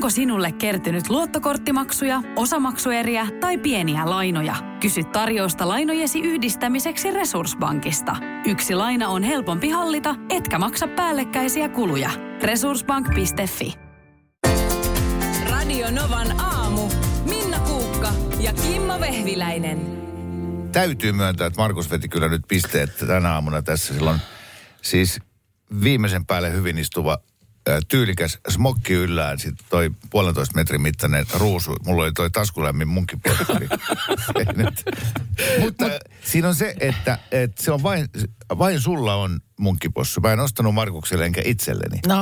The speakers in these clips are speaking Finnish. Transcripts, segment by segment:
Onko sinulle kertynyt luottokorttimaksuja, osamaksueriä tai pieniä lainoja? Kysy tarjousta lainojesi yhdistämiseksi Resurssbankista. Yksi laina on helpompi hallita, etkä maksa päällekkäisiä kuluja. Resurssbank.fi Radio Novan aamu. Minna Kuukka ja Kimmo Vehviläinen. täytyy myöntää, että Markus veti kyllä nyt pisteet tänä aamuna tässä. Silloin siis viimeisen päälle hyvin istuva tyylikäs smokki yllään, sitten toi puolentoista metrin mittainen ruusu. Mulla oli toi taskulämmin nyt. Mutta siinä on se, että, että se on vain, vain sulla on munkkipossu. Mä en ostanut Markukselle enkä itselleni. No,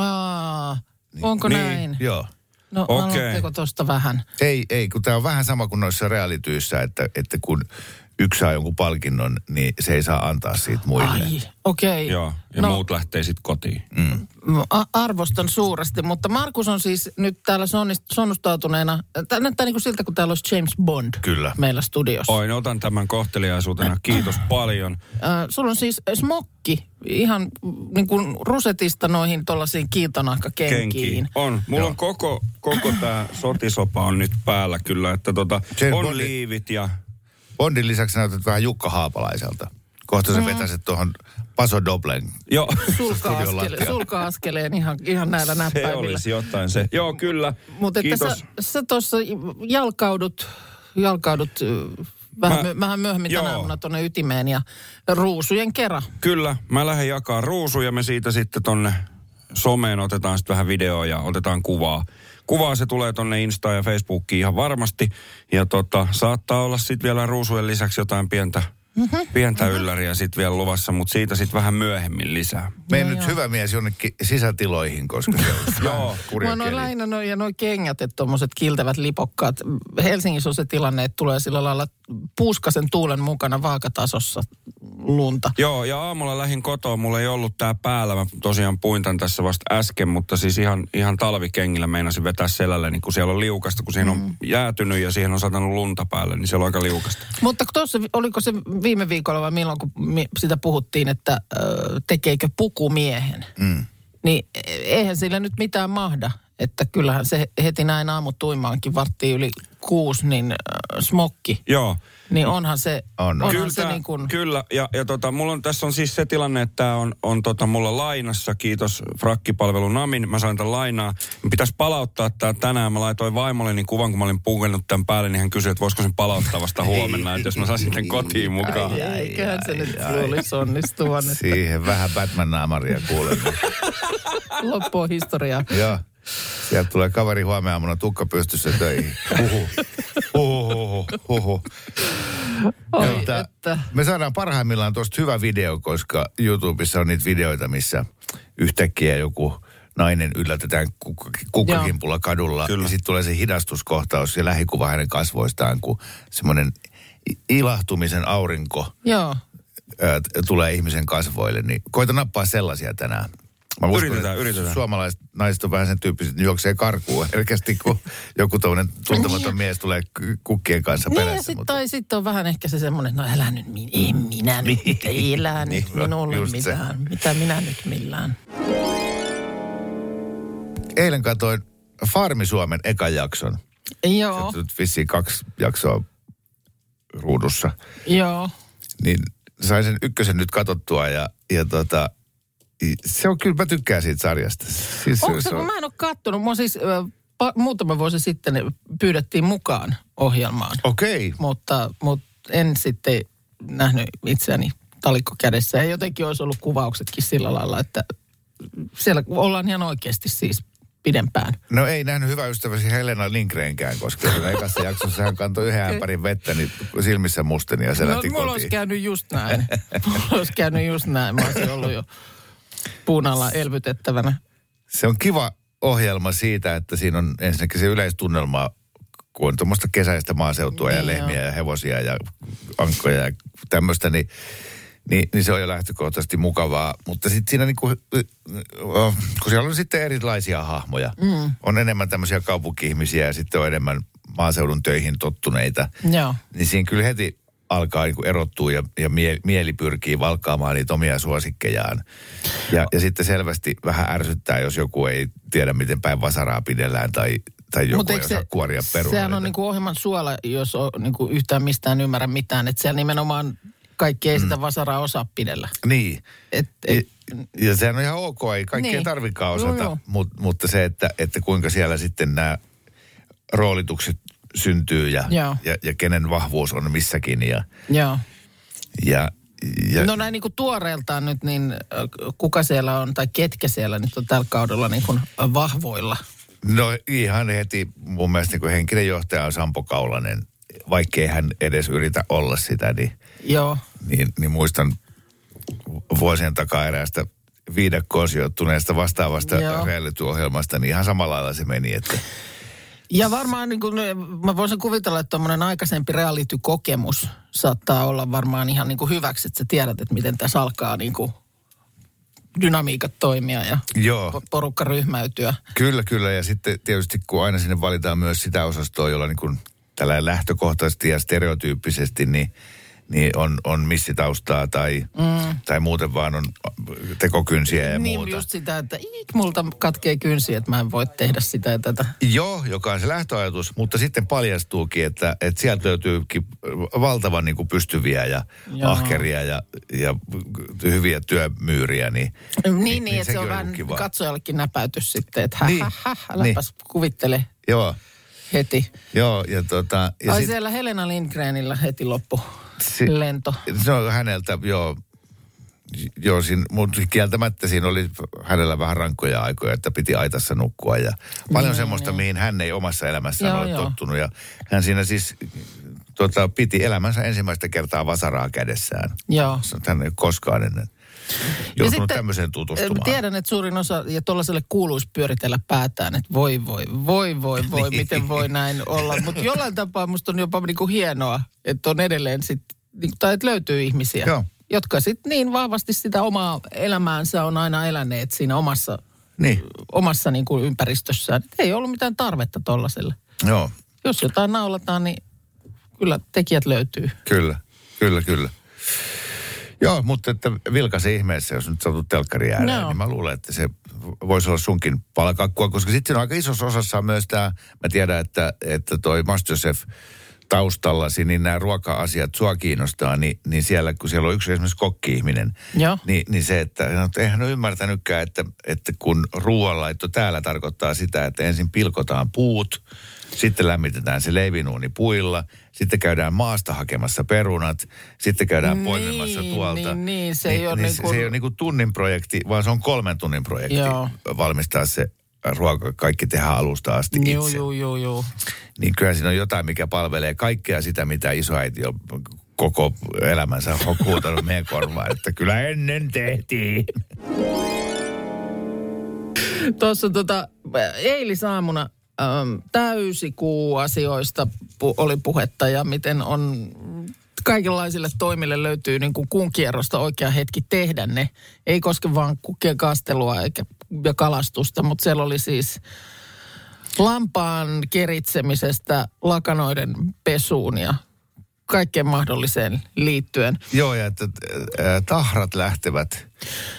onko niin, näin? Joo. No, aloitteko tosta vähän? Ei, ei, kun tämä on vähän sama kuin noissa realityissä, että, että kun yksi saa jonkun palkinnon, niin se ei saa antaa siitä muille. Ai, okei. Okay. Joo, ja no, muut lähtee sitten kotiin. a- arvostan suuresti, mutta Markus on siis nyt täällä sonnustautuneena. Tämä näyttää niin kuin siltä, kun täällä olisi James Bond Kyllä. meillä studiossa. Oi, no otan tämän kohteliaisuutena. Kiitos paljon. Äh, sulla on siis smokki ihan mm, niin kuin rusetista noihin tuollaisiin kiiltonahkakenkiin. Kenkiin. On. Mulla on koko, koko tämä sotisopa on nyt päällä kyllä. Että tota, James on Bondi- liivit ja... Bondin lisäksi näytät vähän Jukka Haapalaiselta. Kohta sä vetäiset tuohon Paso Doblen. Sulka, Joo, Studion askele, sulka askeleen ihan, ihan näillä se näppäimillä. olisi jotain se. Joo, kyllä. Mutta että sä, sä tuossa jalkaudut, jalkaudut vähän, Mä- vähän myöhemmin tänä joo. aamuna tuonne ytimeen ja ruusujen kera. Kyllä, mä lähden jakaa ruusuja, me siitä sitten tonne someen otetaan sitten vähän videoa ja otetaan kuvaa. Kuvaa se tulee tonne Insta ja Facebookiin ihan varmasti. Ja tota, saattaa olla sitten vielä ruusujen lisäksi jotain pientä, mm-hmm. pientä ylläriä sitten vielä luvassa, mutta siitä sitten vähän myöhemmin lisää. Mene nyt joo. hyvä mies jonnekin sisätiloihin, koska se on Joo. kurja keli. lähinnä noin, ja noin kengät, että tuommoiset kiltevät lipokkaat. Helsingissä on se tilanne, että tulee sillä lailla puuskasen tuulen mukana vaakatasossa lunta. Joo, ja aamulla lähin kotoa, mulla ei ollut tää päällä. Mä tosiaan puintan tässä vasta äsken, mutta siis ihan, ihan talvikengillä meinasin vetää selälle, niin kun siellä on liukasta, kun siinä on jäätynyt ja siihen on satanut lunta päälle, niin siellä on aika liukasta. Mutta tuossa, oliko se viime viikolla vai milloin, kun sitä puhuttiin, että tekeekö puku miehen? Mm. Niin eihän sillä nyt mitään mahda. Että kyllähän se heti näin aamutuimaankin varttiin yli kuusi, niin äh, smokki. Joo. Niin onhan se, On. onhan Kyllä, se niin kuin, kyllä. Ja, ja tota, mulla on, tässä on siis se tilanne, että tämä on, on tota, mulla lainassa, kiitos frakkipalvelu Namin, mä sain tämän lainaa. Mä pitäisi palauttaa tämä tänään. Mä laitoin vaimolleni kuvan, kun mä olin puukennut tämän päälle, niin hän kysyi, että voisiko sen palauttaa vasta huomenna, että jos mä saisin sen kotiin mukaan. Ai, ai, eiköhän se ai, nyt ai. luulisi onnistuvan, että Siihen vähän Batman-naamaria kuulemma. loppu on historiaa. Joo. Sieltä tulee kaveri huomenna aamuna tukka pystyssä töihin. Huhu. Huhu, huhu, huhu. Oi, Mutta että, Me saadaan parhaimmillaan tuosta hyvä video, koska YouTubessa on niitä videoita, missä yhtäkkiä joku nainen yllätetään kuk- kukkakimpulla kadulla. Kyllä. Ja sitten tulee se hidastuskohtaus ja lähikuva hänen kasvoistaan, kun semmoinen ilahtumisen aurinko joo. ää, tulee ihmisen kasvoille. Niin koita nappaa sellaisia tänään. Mä uskon, Yritetään, että yritetään. Suomalaiset naiset on vähän sen tyyppiset, että juoksee karkuun herkästi, kun joku tuollainen tuntematon mies tulee kukkien kanssa Niin, perässä. sit, tai sitten on vähän ehkä se semmoinen, että no älä nyt, mi- en minä nyt, ei elää Niin, nyt minulle just se. mitään. Mitä minä nyt millään. Eilen katsoin Farmi Suomen ekan jakson. Joo, Se vissiin kaksi jaksoa ruudussa. joo. Niin sain sen ykkösen nyt katsottua ja, ja tota, se on kyllä, mä tykkään siitä sarjasta. Siis Onko se, kun mä en ole kattonut, mua siis pa, muutama vuosi sitten pyydettiin mukaan ohjelmaan, Okei. mutta, mutta en sitten nähnyt itseäni talikko kädessä. Ja jotenkin olisi ollut kuvauksetkin sillä lailla, että siellä ollaan ihan oikeasti siis pidempään. No ei nähnyt hyvä ystäväsi Helena Lindgrenkään, koska siinä ekassa jaksossa hän kantoi yhden ämpärin vettä niin silmissä musteni ja se No, lähti mulla olisi kotiin. käynyt just näin. mulla olisi käynyt just näin. Mä olisin ollut jo puunalla elvytettävänä. Se on kiva ohjelma siitä, että siinä on ensinnäkin se yleistunnelma, kun on tuommoista kesäistä maaseutua ja Niin lehmiä ja hevosia ja ankkoja ja tämmöistä, niin, niin, niin se on jo lähtökohtaisesti mukavaa. Mutta sitten siinä niinku, kun siellä on sitten erilaisia hahmoja. Mm. On enemmän tämmöisiä kaupunki-ihmisiä ja sitten on enemmän maaseudun töihin tottuneita. Joo. Niin siinä kyllä heti alkaa niin erottua ja, ja mie, mieli pyrkii valkkaamaan niitä omia suosikkejaan. Ja, ja sitten selvästi vähän ärsyttää, jos joku ei tiedä, miten päin vasaraa pidellään tai, tai joku Mut ei osaa kuoria perunoita. Sehän on niinku ohjelman suola, jos on niinku yhtään mistään ymmärrä mitään. Että siellä nimenomaan kaikki ei sitä Mm. vasaraa osaa pidellä. Niin. Et, et, Ja, ja sehän on ihan ok, ei kaikkea Niin. tarvikaan Joo, osata, joo. mut, mutta se, että, että kuinka siellä sitten nämä roolitukset syntyy ja, Joo. ja, ja kenen vahvuus on missäkin ja, joo. ja, ja No näin niinku tuoreeltaan nyt, niin kuka siellä on tai ketkä siellä nyt on tällä kaudella niin kuin vahvoilla? No ihan heti mun mielestä niin kuin henkinen johtaja on Sampo Kaulanen, vaikkei hän edes yritä olla sitä, niin, Joo. niin, niin muistan vuosien takaa eräästä viidakkoon sijoittuneesta vastaavasta reality-ohjelmasta, niin ihan samalla lailla se meni, että Ja varmaan niin kuin, mä voisin kuvitella, että tuommoinen aikaisempi reality-kokemus saattaa olla varmaan ihan niin kuin hyväksi, että sä tiedät, että miten tässä alkaa niin kuin dynamiikat toimia ja joo, po- porukka ryhmäytyä. Kyllä, kyllä. Ja sitten tietysti kun aina sinne valitaan myös sitä osastoa, jolla niin kuin tällä lähtökohtaisesti ja stereotyyppisesti, niin, niin on, on missitaustaa tai, mm. tai muuten vaan on tekokynsiä ja niin muuta. just sitä, että iik, multa katkee kynsi, että mä en voi tehdä sitä ja tätä. Joo, joka on se lähtöajatus, mutta sitten paljastuukin, että, että sieltä löytyykin valtavan niin kuin pystyviä ja Joo. ahkeria ja, ja hyviä työmyyriä. Niin, Niin, niin, että se on vähän katsojallekin näpäytys sitten, että Niin, häh, häh, häh, äläpäs kuvittele Joo, heti. joo. Ja tota, ja Ai sit- siellä Helena Lindgrenillä heti loppu Si- lento. Se on häneltä, joo, joo siinä, mutta kieltämättä siinä oli hänellä vähän rankkoja aikoja, että piti aitassa nukkua ja paljon Niin, semmoista, niin. mihin hän ei omassa elämässään Joo, ole joo. tottunut. Ja hän siinä siis tota, piti elämänsä ensimmäistä kertaa vasaraa kädessään. Joo. Se on Hän ei koskaan ennen joutunut sitten, tämmöiseen eh, tutustumaan. Tiedän, että suurin osa, ja tuollaiselle kuuluisi pyöritellä päätään, että voi voi, voi voi voi, Niin. miten voi näin olla. Mutta jollain tapaa musta on jopa niinku hienoa, että on edelleen sit, niinku, tai että löytyy ihmisiä, Joo. jotka sitten niin vahvasti sitä omaa elämäänsä on aina eläneet siinä omassa, Niin, omassa niinku ympäristössään. Et ei ollut mitään tarvetta tollaselle. joo, Jos jotain naulataan, niin kyllä tekijät löytyy. kyllä, kyllä, kyllä. Joo, mutta että vilkaise ihmeessä, jos nyt satut telkkari ääreen, Joo. niin mä luulen, että se voisi olla sunkin palakakkua, koska sitten on aika isossa osassa on myös tämä, mä tiedän, että, että toi Masterchef taustallasi, niin nämä ruoka-asiat sua kiinnostaa, niin, niin siellä, kun siellä on yksi esimerkiksi kokki-ihminen, Joo. niin, niin se, että no, eihän ole ymmärtänytkään, että, että kun ruoanlaitto täällä tarkoittaa sitä, että ensin pilkotaan puut, sitten lämmitetään se leivinuuni puilla, sitten käydään maasta hakemassa perunat, sitten käydään Niin, poimimassa tuolta. niin, niin, se ei ole niin se, kuin- se ei ole niin kuin tunnin projekti, vaan se on kolmen tunnin projekti Joo. valmistaa se ruoka, kaikki tehdään alusta asti Joo, itse. joo, joo, joo. Niin kyllä siinä on jotain, mikä palvelee kaikkea sitä, mitä isoäiti on koko elämänsä huutanut meidän korvaan, että kyllä ennen tehtiin. Tuossa tota, eilisaamuna äm, täysikuu-asioista pu- oli puhetta ja miten on kaikenlaisille toimille löytyy niin kuin kuun kierrosta oikea hetki tehdä ne. Ei koske vaan kukkien kastelua eikä ja kalastusta, mutta siellä oli siis lampaan keritsemisestä lakanoiden pesuun ja kaikkeen mahdolliseen liittyen. Joo, ja että ää, tahrat lähtevät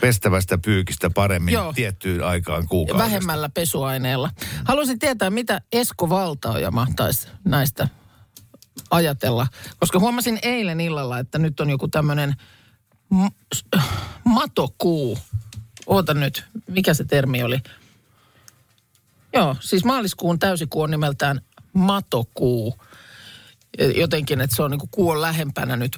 pestävästä pyykistä paremmin Joo. tiettyyn aikaan kuukaudesta. vähemmällä pesuaineella. Haluaisin tietää, mitä Esko Valtaoja mahtaisi näistä ajatella. Koska huomasin eilen illalla, että nyt on joku tämmöinen matokuu. Oota nyt, mikä se termi oli? Joo, siis maaliskuun täysikuu on nimeltään matokuu. Jotenkin, että se on niin kuin kuu on lähempänä nyt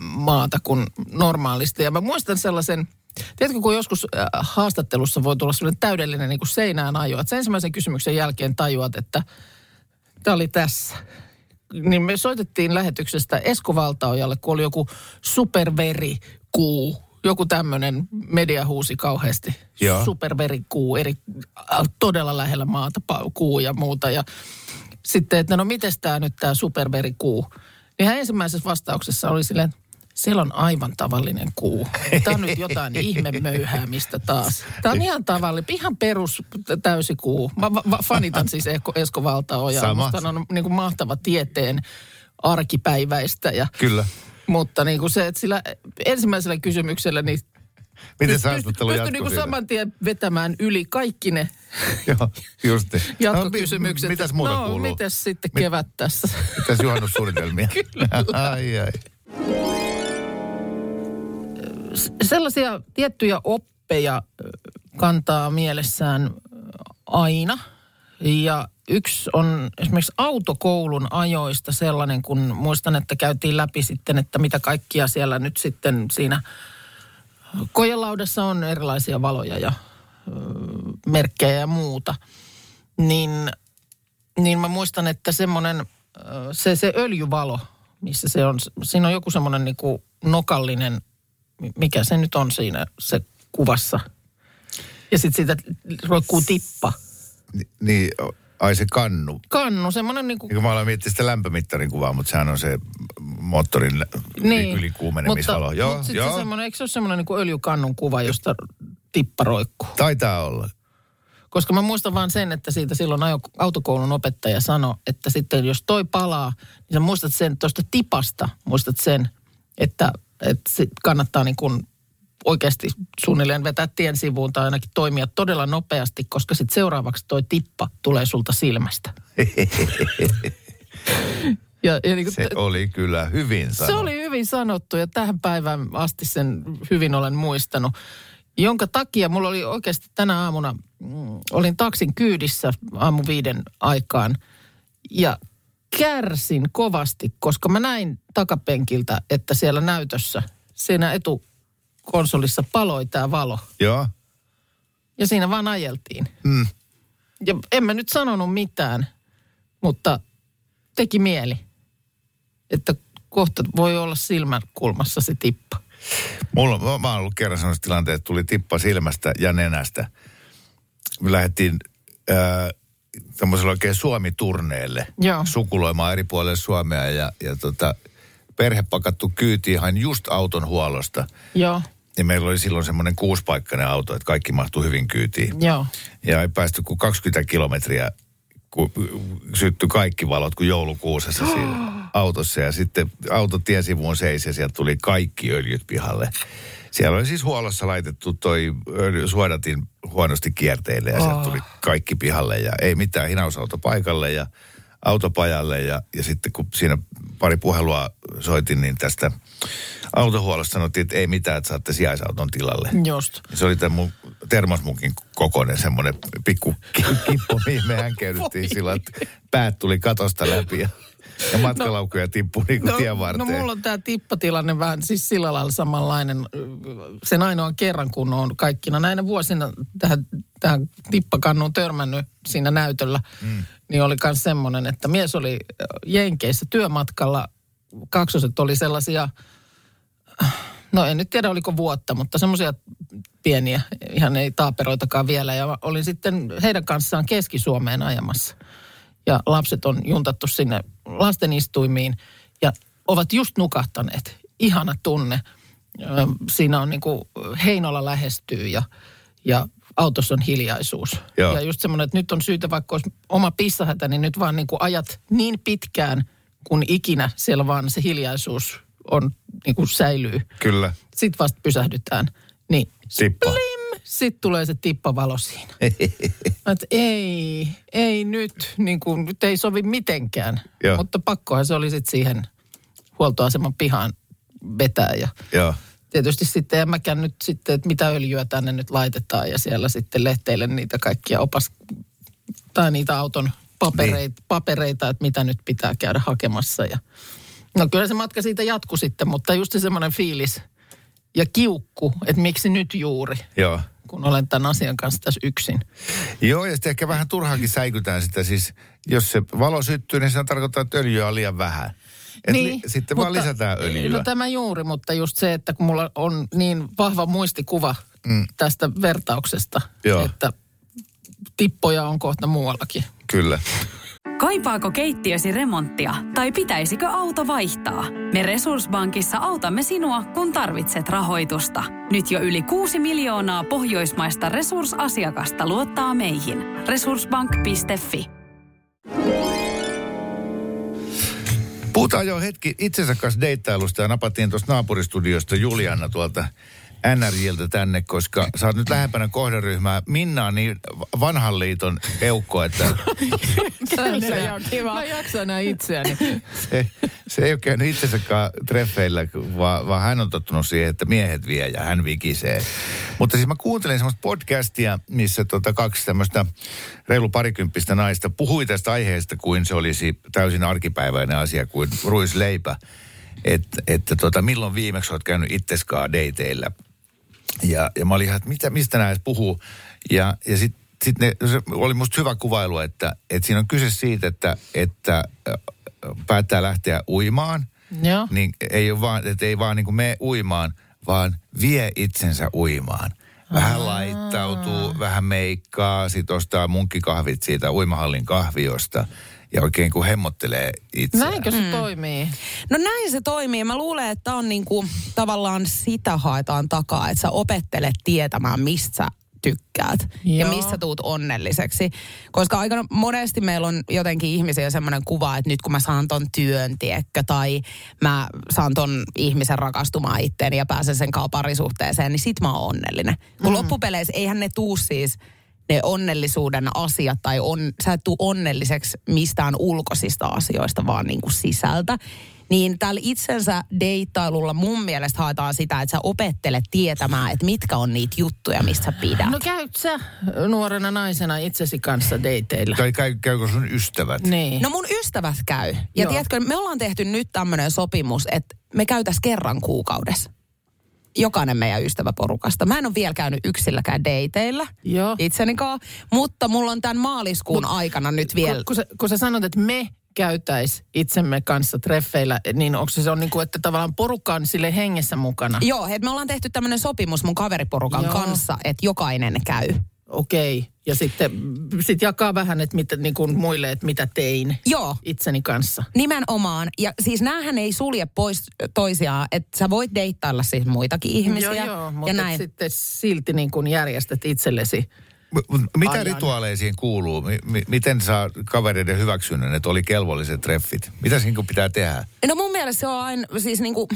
maata kuin normaalisti. Ja mä muistan sellaisen, tiedätkö kun joskus haastattelussa voi tulla sellainen täydellinen niin kuin seinään ajo. Että sen ensimmäisen kysymyksen jälkeen tajuat, että tämä oli tässä. Niin me soitettiin lähetyksestä Esko Valtaojalle, kun oli joku superverikuu. Joku tämmöinen media huusi kauheasti. Joo. Superverikuu, eri, äh, todella lähellä maata kuu ja muuta. Ja sitten, että no miten tämä nyt tämä superverikuu. Niin hän ensimmäisessä vastauksessa oli silleen, siellä on aivan tavallinen kuu. Tämä on nyt jotain ihmemöyhäämistä taas. Tämä on ihan tavallinen, ihan perus täysikuu. Mä va- va- fanitan siis Esko, Esko Valtaojaa. Musta on niin kuin mahtava tieteen arkipäiväistä. Ja, Kyllä. mutta niin kuin se, että sillä ensimmäisellä kysymyksellä niin Miten se haastattelu Pystyi jatkuu siitä? saman tien vetämään yli kaikki ne Joo, just niin. jatkokysymykset. No, mi- mitäs muuta no, kuuluu? mitäs sitten kevät tässä? Mitäs juhannussuunnitelmia? Kyllä. ai, ai. Sellaisia tiettyjä oppeja kantaa mielessään aina. Ja yksi on esimerkiksi autokoulun ajoista sellainen, kun muistan, että käytiin läpi sitten, että mitä kaikkia siellä nyt sitten siinä kojelaudassa on erilaisia valoja ja merkkejä ja muuta. Niin, niin mä muistan, että semmoinen, se, se öljyvalo, missä se on, siinä on joku semmoinen niinku nokallinen, mikä se nyt on siinä se kuvassa. Ja sitten siitä roikkuu tippa. Ni- Niin, ai se kannu. Kannu, semmoinen niinku, Niin mä aloin miettiä sitä lämpömittarin kuvaa, mutta sehän on se moottorin lä- niin. ylikuumenemisvalo. Mutta, joo, mutta sitten joo. se semmoinen, eikö se ole semmoinen niinku öljykannun kuva, josta tippa roikkuu? Taitaa olla. Koska mä muistan vaan sen, että siitä silloin autokoulun opettaja sanoi, että sitten jos toi palaa, niin sä muistat sen tuosta tipasta, muistat sen, että, että sit kannattaa niin kuin oikeasti suunnilleen vetää tien sivuun tai ainakin toimia todella nopeasti, koska sitten seuraavaksi toi tippa tulee sulta silmästä. ja, ja niin kuin, Se oli kyllä hyvin se sanottu. oli hyvin sanottu ja tähän päivään asti sen hyvin olen muistanut. Jonka takia mulla oli oikeasti tänä aamuna, mm, olin taksin kyydissä aamu viiden aikaan ja kärsin kovasti, koska mä näin takapenkiltä, että siellä näytössä, siinä etukonsolissa paloi tämä valo. Joo. Ja siinä vaan ajeltiin. Mm. Ja en mä nyt sanonut mitään, mutta teki mieli, että kohta voi olla silmäkulmassa se tippa. Mulla, mä, mä oon ollut kerran sellaisessa tilanteessa, että tuli tippa silmästä ja nenästä. Me lähdettiin äh, tämmöiselle oikein Suomi-turneelle Joo. sukuloimaan eri puolille Suomea ja, ja tota, perhe pakattu kyytiin ihan just auton huollosta. Joo, Ja meillä oli silloin semmoinen kuuspaikkainen auto, että kaikki mahtui hyvin kyytiin. joo. Ja ei päästy kuin 20 kilometriä, kun syttyi kaikki valot kuin joulukuusessa siinä autossa. Ja sitten auto tiesivuun seisi ja sieltä tuli kaikki öljyt pihalle. Siellä oli siis huollossa laitettu toi suodatin huonosti kierteille ja sieltä tuli kaikki pihalle. Ja ei mitään hinausauto paikalle ja autopajalle. Ja, ja sitten kun siinä pari puhelua soitin, niin tästä autohuollosta sanottiin, että ei mitään, että saatte sijaisauton tilalle. Just. Se oli tämän mun termosmukin kokoinen semmoinen pikku ki- kippo, mihin me hänkeydyttiin sillä, että päät tuli katosta läpi ja, ja matkalaukkuja tippui niin kuin tien no varteen. mulla on tämä tippatilanne vähän siis sillä lailla samanlainen. Sen ainoan kerran, kun on kaikkina näinä vuosina tähän, tähän tippakannuun törmännyt siinä näytöllä, mm. niin oli myös semmoinen, että mies oli äh, Jenkeissä työmatkalla. Kaksoset oli sellaisia, no en nyt tiedä oliko vuotta, mutta semmoisia pieniä, ihan ei taaperoitakaan vielä. Ja olin sitten heidän kanssaan Keski-Suomeen ajamassa. Ja lapset on juntattu sinne lastenistuimiin ja ovat just nukahtaneet. Ihana tunne. Siinä on niin kuin Heinola lähestyy ja, ja autossa on hiljaisuus. Joo. Ja just semmoinen, että nyt on syytä, vaikka olisi oma pissahätä, niin nyt vaan niin kuin ajat niin pitkään, kun ikinä siellä vaan se hiljaisuus on, niin kuin säilyy. Kyllä. Sitten vasta pysähdytään. Niin Tippa. plim, sitten tulee se tippavalo siinä. Et ei, ei nyt, niin kuin, nyt ei sovi mitenkään. Joo. Mutta pakkohan se oli sitten siihen huoltoaseman pihaan vetää. Ja Joo. tietysti sitten en mäkään nyt sitten, että mitä öljyä tänne nyt laitetaan ja siellä sitten lehteille niitä kaikkia opas, tai niitä auton papereita, niin. papereita että mitä nyt pitää käydä hakemassa. Ja, no kyllä se matka siitä jatkui sitten, mutta just se semmoinen fiilis ja kiukku, että miksi nyt juuri, Joo. Kun olen tämän asian kanssa tässä yksin. Joo, ja sitten ehkä vähän turhaankin säikytään sitä. Siis, jos se valo syttyy, niin se tarkoittaa, että öljyä on liian vähän. Et li, sitten vaan lisätään öljyä. No tämä juuri, mutta just se, että kun mulla on niin vahva muistikuva mm. tästä vertauksesta, Joo. että tippoja on kohta muuallakin. Kyllä. Kaipaako keittiösi remonttia tai pitäisikö auto vaihtaa? Me Resurssbankissa autamme sinua, kun tarvitset rahoitusta. Nyt jo yli 6 miljoonaa pohjoismaista resursasiakasta luottaa meihin. Resurssbank.fi Puhutaan jo hetki itsensä kanssa deittailusta ja napattiin tuosta naapuristudiosta Juliana tuolta NRJltä tänne, koska sä oot nyt lähempänä kohderyhmää. Minna on niin vanhan liiton eukko, että Se on kiva. Mä jaksan itseäni. se, se ei ole käynyt itsensäkaan treffeillä, vaan, vaan hän on tottunut siihen, että miehet vie ja hän vikisee. Mutta siis mä kuuntelin semmoista podcastia, missä tota kaksi tämmöistä reilu parikymppistä naista puhui tästä aiheesta, kuin se olisi täysin arkipäiväinen asia kuin ruisleipä. Että että tota, milloin viimeksi olet käynyt itseskaan dateilla. Ja, ja mä olin ihan, että mitä, mistä näistä puhuu. Ja, ja sitten sit ne, se oli musta hyvä kuvailu, että, että siinä on kyse siitä, että, että päättää lähteä uimaan. Joo. Niin ei, ole vaan, että ei vaan niin kuin mene uimaan, vaan vie itsensä uimaan. Vähän laittautuu, vähän meikkaa, sit ostaa munkkikahvit siitä uimahallin kahviosta ja oikein kun hemmottelee itseään. Näinkö se toimii? No näin se toimii. Mä luulen, että on niinku, tavallaan sitä haetaan takaa, että sä opettelet tietämään, mistä sä tykkäät ja Joo. missä tuut onnelliseksi. Koska aika monesti meillä on jotenkin ihmisiä semmoinen kuva, että nyt kun mä saan ton työn, tiekkö, tai mä saan ton ihmisen rakastumaan itteeni ja pääsen sen kanssa parisuhteeseen, niin sit mä oon onnellinen. Kun loppupeleissä eihän ne tuu siis ne onnellisuuden asiat tai on, sä et tuu onnelliseksi mistään ulkoisista asioista, vaan niin kuin sisältä. Niin tällä itsensä deittailulla mun mielestä haetaan sitä, että sä opettelet tietämään, että mitkä on niitä juttuja, mistä sä pidät. No käyt sä nuorena naisena itsesi kanssa dateilla? Tai käy, käykö sun ystävät? Niin. No mun ystävät käy. Ja Joo. tiedätkö, me ollaan tehty nyt tämmöinen sopimus, että me käytäisiin kerran kuukaudessa. Jokainen meidän ystäväporukasta. Mä en ole vielä käynyt yksilläkään dateilla Joo. itseni kanssa, mutta mulla on tämän maaliskuun aikana nyt vielä... Kun, kun, sä, kun sä sanot, että me käytäis itsemme kanssa treffeillä, niin onko se, se on niin kuin, että tavallaan porukka on sille hengessä mukana? Joo, että me ollaan tehty tämmöinen sopimus mun kaveriporukan Joo. kanssa, että jokainen käy. Okei. Ja sitten sit jakaa vähän, että mitä, niin kuin muille, että mitä tein Joo, itseni kanssa. nimenomaan. Ja siis näähän ei sulje pois toisiaan, että sä voit deittailla siis muitakin ihmisiä. Joo, joo, mutta ja näin. sitten silti niin kuin järjestät itsellesi. M- m- Mitä Ajan. rituaaleja siihen kuuluu? Mi- mi- miten saa kavereiden hyväksynnän, että oli kelvolliset treffit? Mitä siinä pitää tehdä? No mun mielestä se on aina siis niinku,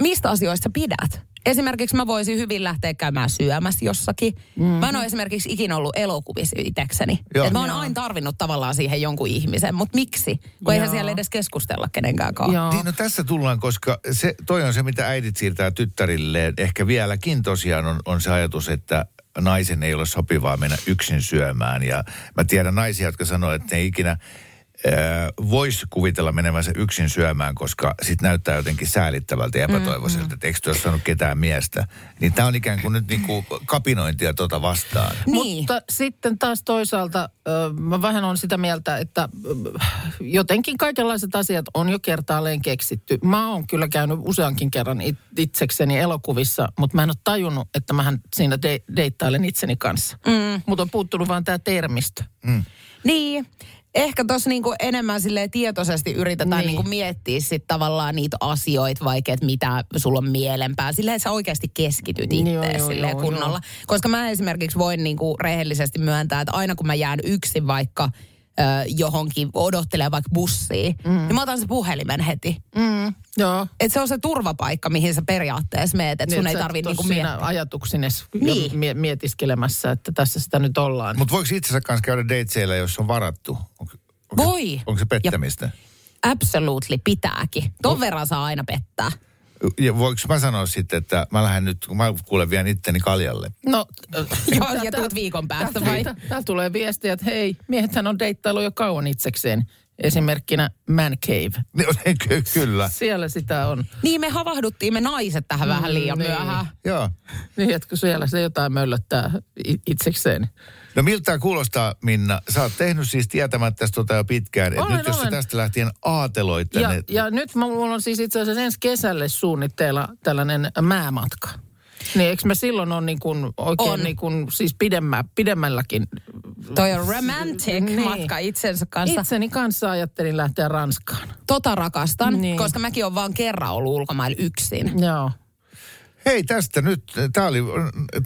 mistä asioista sä pidät. Esimerkiksi mä voisin hyvin lähteä käymään syömässä jossakin. Mm-hmm. Mä en ole esimerkiksi ikinä ollut elokuvissa itsekseni. Et mä oon aina tarvinnut tavallaan siihen jonkun ihmisen. Mutta miksi? Kun eihän siellä edes keskustella kenenkään kanssa. Niin no tässä tullaan, koska se, toi on se, mitä äidit siirtää tyttärilleen. Ehkä vieläkin tosiaan on, on se ajatus, että naisen ei ole sopivaa mennä yksin syömään. Ja mä tiedän naisia, jotka sanoo, että ne ikinä voisi kuvitella menevänsä yksin syömään, koska sit näyttää jotenkin säälittävältä ja epätoivoiselta, mm, että eikö ole saanut ketään miestä. Niin tämä on ikään kuin nyt niinku kapinointia tota vastaan. Niin. Mutta sitten taas toisaalta mä vähän on sitä mieltä, että jotenkin kaikenlaiset asiat on jo kertaalleen keksitty. Mä oon kyllä käynyt useankin kerran it- itsekseni elokuvissa, mutta mä en ole tajunnut, että mähän siinä de- deittailen itseni kanssa. Mm. Mutta on puuttunut vaan tämä termistö. Niin. Ehkä tuossa niinku enemmän tietoisesti yritetään Niin. niin. niinku miettiä sit tavallaan niitä asioita, vaikka että mitä sulla on mielenpää. Silleen, sä oikeasti keskityt Joo, itseesi joo, silleen joo, kunnolla. Koska mä esimerkiksi voin niinku rehellisesti myöntää, että aina kun mä jään yksin vaikka ö, johonkin odottelee vaikka bussiin, mm. niin mä otan se puhelimen heti. Mm, joo. Et se on se turvapaikka, mihin sä periaatteessa meet, että sun ei sä et tarvitse oo niinku siinä miettiä. ajatuksines Niin. mie- mietiskelemässä, että tässä sitä nyt ollaan. Mutta voiko itsensä kanssa käydä dateseillä, jos on varattu? Onko, onko Voi. Se, onko se pettämistä? Absolutely pitääkin. Ton verran saa aina pettää. Ja voiko mä sanoa sitten, että mä lähden nyt, kun mä kuulen vien itteni kaljalle. No, Joo, ja tuut viikon päästä vai? Täältä, täältä tulee viestiä, että hei, miehethän on deittailu jo kauan itsekseen. Esimerkkinä Man Cave. Niin, ky- Kyllä. Siellä sitä on. Niin me havahduttiin me naiset tähän vähän liian niin. myöhään. Joo. Niin, että kun siellä se jotain möllöttää itsekseen. No miltä tämä kuulostaa, Minna? Sä oot tehnyt siis tietämättä tästä tota jo pitkään. Et Olen, nyt jos sä olen. tästä lähtien aateloit Ja, tänne... ja nyt mulla on siis itse asiassa ensi kesälle suunnitteilla tällainen määmatka. Niin eikö me silloin ole niin kuin oikein On. niin kuin, siis pidemmä, pidemmälläkin. Toi on romantic Niin. matka itsensä kanssa. Itseni kanssa ajattelin lähteä Ranskaan. Tota rakastan, Niin. niin. koska mäkin olen vaan kerran ollut ulkomailla yksin. Joo. Hei tästä nyt, tämä oli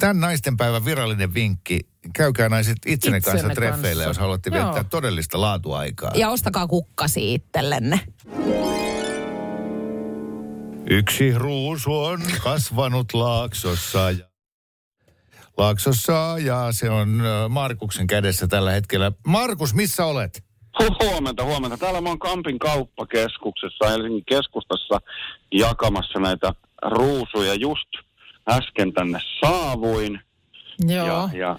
tämän naisten päivän virallinen vinkki. Käykää naiset itsenne kanssa Itsenne treffeillä, kanssa. jos haluatte Joo. viettää todellista laatuaikaa. Ja ostakaa kukkasi itsellenne. Yksi ruusu on kasvanut Laaksossa. Ja... Laaksossa ja se on Markuksen kädessä tällä hetkellä. Markus, missä olet? Hu- Huomenta, huomenta. Täällä mä oon Kampin kauppakeskuksessa Helsingin keskustassa jakamassa näitä ruusuja. Just äsken tänne saavuin Joo. ja, ja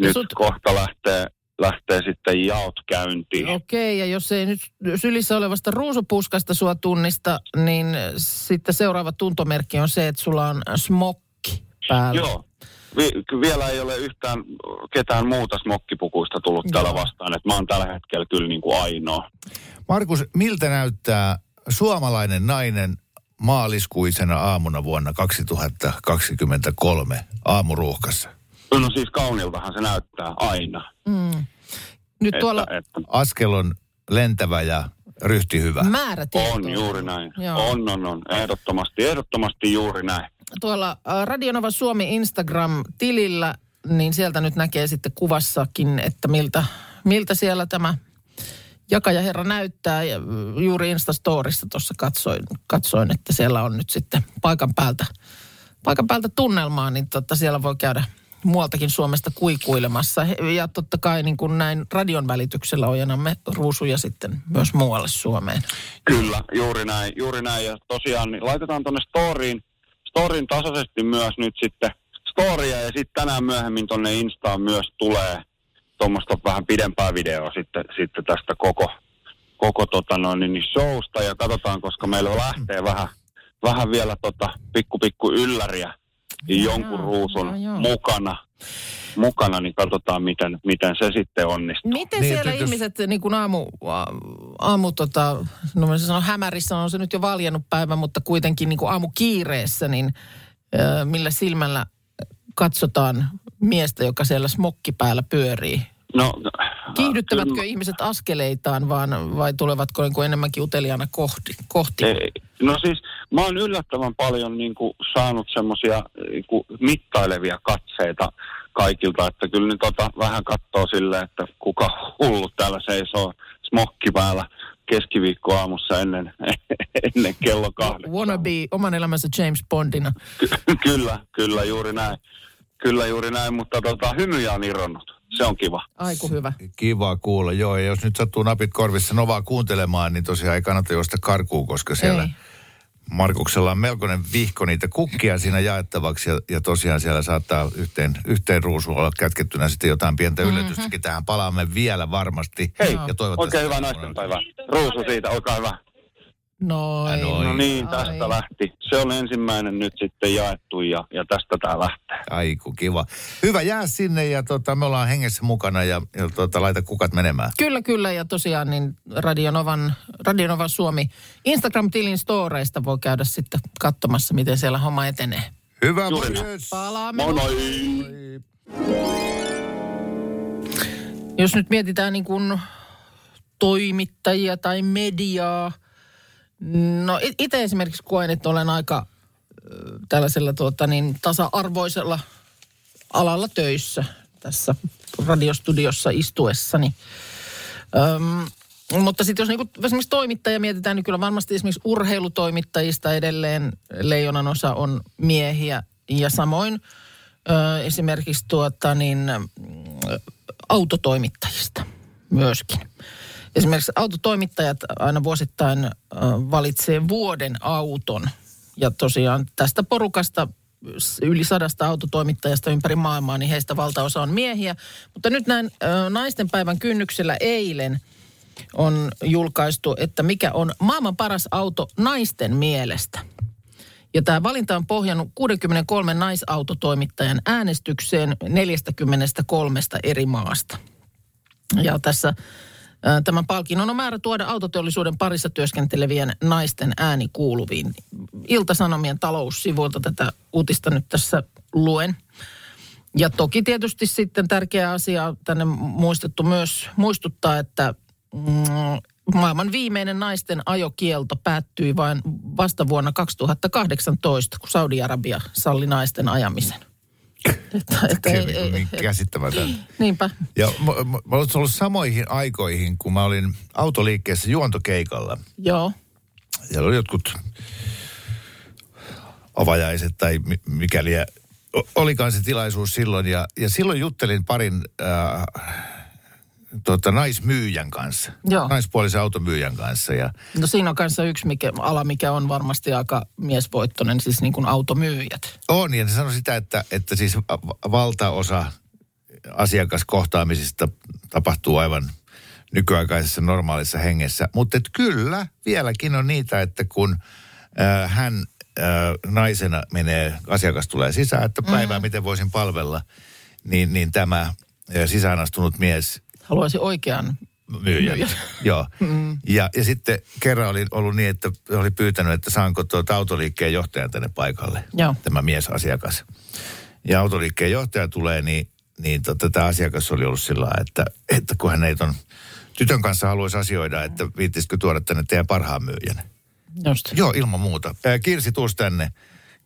nyt sut- kohta lähtee, lähtee sitten jaot käyntiin. Okei, ja jos ei nyt sylissä olevasta ruusupuskasta sua tunnista, niin sitten seuraava tuntomerkki on se, että sulla on smokki päällä. Joo. Vi- vielä ei ole yhtään ketään muuta smokkipukuista tullut täällä vastaan. että mä oon tällä hetkellä kyllä niin kuin ainoa. Markus, miltä näyttää suomalainen nainen maaliskuisena aamuna vuonna 2023 aamuruuhkassa? No siis kauniltahan se näyttää aina. Nyt tuolla Että, että Askel on lentävä ja ryhti hyvä. määrätietoinen. on juuri näin. Joo. On, on, on. Ehdottomasti, ehdottomasti juuri näin. Tuolla äh, Radionova Suomi Instagram-tilillä, niin sieltä nyt näkee sitten kuvassakin, että miltä, miltä siellä tämä jakajaherra näyttää. Ja äh, juuri Instastorissa tuossa katsoin, katsoin, että siellä on nyt sitten paikan päältä, paikan päältä tunnelmaa, niin totta siellä voi käydä muualtakin Suomesta kuikuilemassa. Ja totta kai niin kuin näin radion välityksellä ojennamme ruusuja sitten myös muualle Suomeen. Kyllä, juuri näin, juuri näin. Ja tosiaan niin laitetaan tuonne storyin, storyin tasaisesti myös nyt sitten storia ja sitten tänään myöhemmin tuonne Instaan myös tulee tuommoista vähän pidempää videoa sitten, sitten tästä koko, koko tota noin, niin showsta ja katsotaan, koska meillä lähtee vähän, vähän vielä tota pikku pikku ylläriä jonkun Joo, ruusun joo, joo. mukana, mukana, niin katsotaan miten, miten se sitten onnistuu. Miten Niin, siellä jos- ihmiset niin kuin aamu, aamu tota, no mä sanon hämärissä on se nyt jo valjennut päivä, mutta kuitenkin niin kuin aamu kiireessä, niin ö, millä silmällä katsotaan miestä, joka siellä smokki päällä pyörii? No, Kiihdyttävätkö kyllä- ihmiset askeleitaan vaan, vai tulevatko niin kuin enemmänkin uteliaana kohti? kohti? Ei, no siis mä oon yllättävän paljon niin kuin, saanut semmoisia niin mittailevia katseita kaikilta, että kyllä nyt tota, vähän katsoo silleen, että kuka hullu täällä seisoo smokki päällä keskiviikkoaamussa ennen, ennen kello kahdeksan. Wannabe oman elämänsä James Bondina. Ky- kyllä, kyllä juuri näin. Kyllä juuri näin, mutta tota, hymyjä on irronnut. Se on kiva. Aiku hyvä. Kiva kuulla, joo. Ja jos nyt sattuu napit korvissa Novaa kuuntelemaan, niin tosiaan ei kannata juosta karkuun, koska siellä Ei. Markuksella on melkoinen vihko niitä kukkia siinä jaettavaksi. Ja, ja tosiaan siellä saattaa yhteen, yhteen ruusuun olla kätkettynä sitten jotain pientä yllätystäkin. Tähän palaamme vielä varmasti. Hei, ja toivottavasti oikein hyvää naistenpäivää. Ruusu siitä, olkaa hyvä. Noin. Noin. No niin, tästä Ai. lähti. Se on ensimmäinen nyt sitten jaettu ja, ja tästä tämä lähtee. Aiku, kiva. Hyvä, jää sinne ja tota, me ollaan hengessä mukana ja, ja tota, laita kukat menemään. Kyllä, kyllä. Ja tosiaan niin Radionovan, Radionovan Suomi Instagram-tilin storeista voi käydä sitten katsomassa, miten siellä homma etenee. Hyvä, morjens. Palaamme. Moi moi! Jos nyt mietitään niin kuin toimittajia tai mediaa, no itse esimerkiksi koen, että olen aika tällaisella tuota, niin, tasa-arvoisella alalla töissä tässä radiostudiossa istuessani. Öm, mutta sitten jos niinku esimerkiksi toimittaja mietitään, niin kyllä varmasti esimerkiksi urheilutoimittajista edelleen leijonan osa on miehiä. Ja samoin ö, esimerkiksi tuota niin, autotoimittajista myöskin. Esimerkiksi autotoimittajat aina vuosittain valitsee vuoden auton. Ja tosiaan tästä porukasta yli sadasta autotoimittajasta ympäri maailmaa, niin heistä valtaosa on miehiä. Mutta nyt näin naisten päivän kynnyksellä eilen on julkaistu, että mikä on maailman paras auto naisten mielestä. Ja tämä valinta on pohjannut 63 naisautotoimittajan äänestykseen 43 eri maasta. Ja tässä tämän palkinnon on määrä tuoda autoteollisuuden parissa työskentelevien naisten ääni kuuluviin. Iltasanomien taloussivuilta tätä uutista nyt tässä luen. Ja toki tietysti sitten tärkeä asia tänne muistettu myös muistuttaa, että mm, maailman viimeinen naisten ajokielto päättyi vain vasta vuonna 2018, kun Saudi-Arabia salli naisten ajamisen. Että, että, ei, ei, niin ei, käsittämätöntä. niinpä. Ja mä, mä, mä olen ollut samoihin aikoihin, kun mä olin autoliikkeessä juontokeikalla. Joo. Siellä oli jotkut avajaiset tai mi- mikäli olikaan se tilaisuus silloin. Ja, ja silloin juttelin parin äh, tota, naismyyjän kanssa, Joo. naispuolisen automyyjän kanssa. Ja No siinä on kanssa yksi mikä, ala, mikä on varmasti aika miesvoittoinen, siis niin kuin automyyjät. on, ja ne sanoi sitä, että, että siis va- valtaosa asiakaskohtaamisista tapahtuu aivan nykyaikaisessa normaalissa hengessä. Mutta kyllä, vieläkin on niitä, että kun äh, hän äh, naisena menee, asiakas tulee sisään, että päivää, mm. miten voisin palvella, niin, niin tämä sisäänastunut mies Haluaisin oikean myyjä. Joo. Mm. Ja, ja sitten kerran oli ollut niin, että oli pyytänyt, että saanko tuota autoliikkeen johtajan tänne paikalle. Joo. Tämä miesasiakas. Ja autoliikkeen johtaja tulee, niin, niin tota, tämä asiakas oli ollut sillä lailla, että, että kun hän ei ton tytön kanssa haluaisi asioida, että viittisitkö tuoda tänne teidän parhaan myyjän. Just. Joo, ilman muuta. Kirsi, tuus tänne,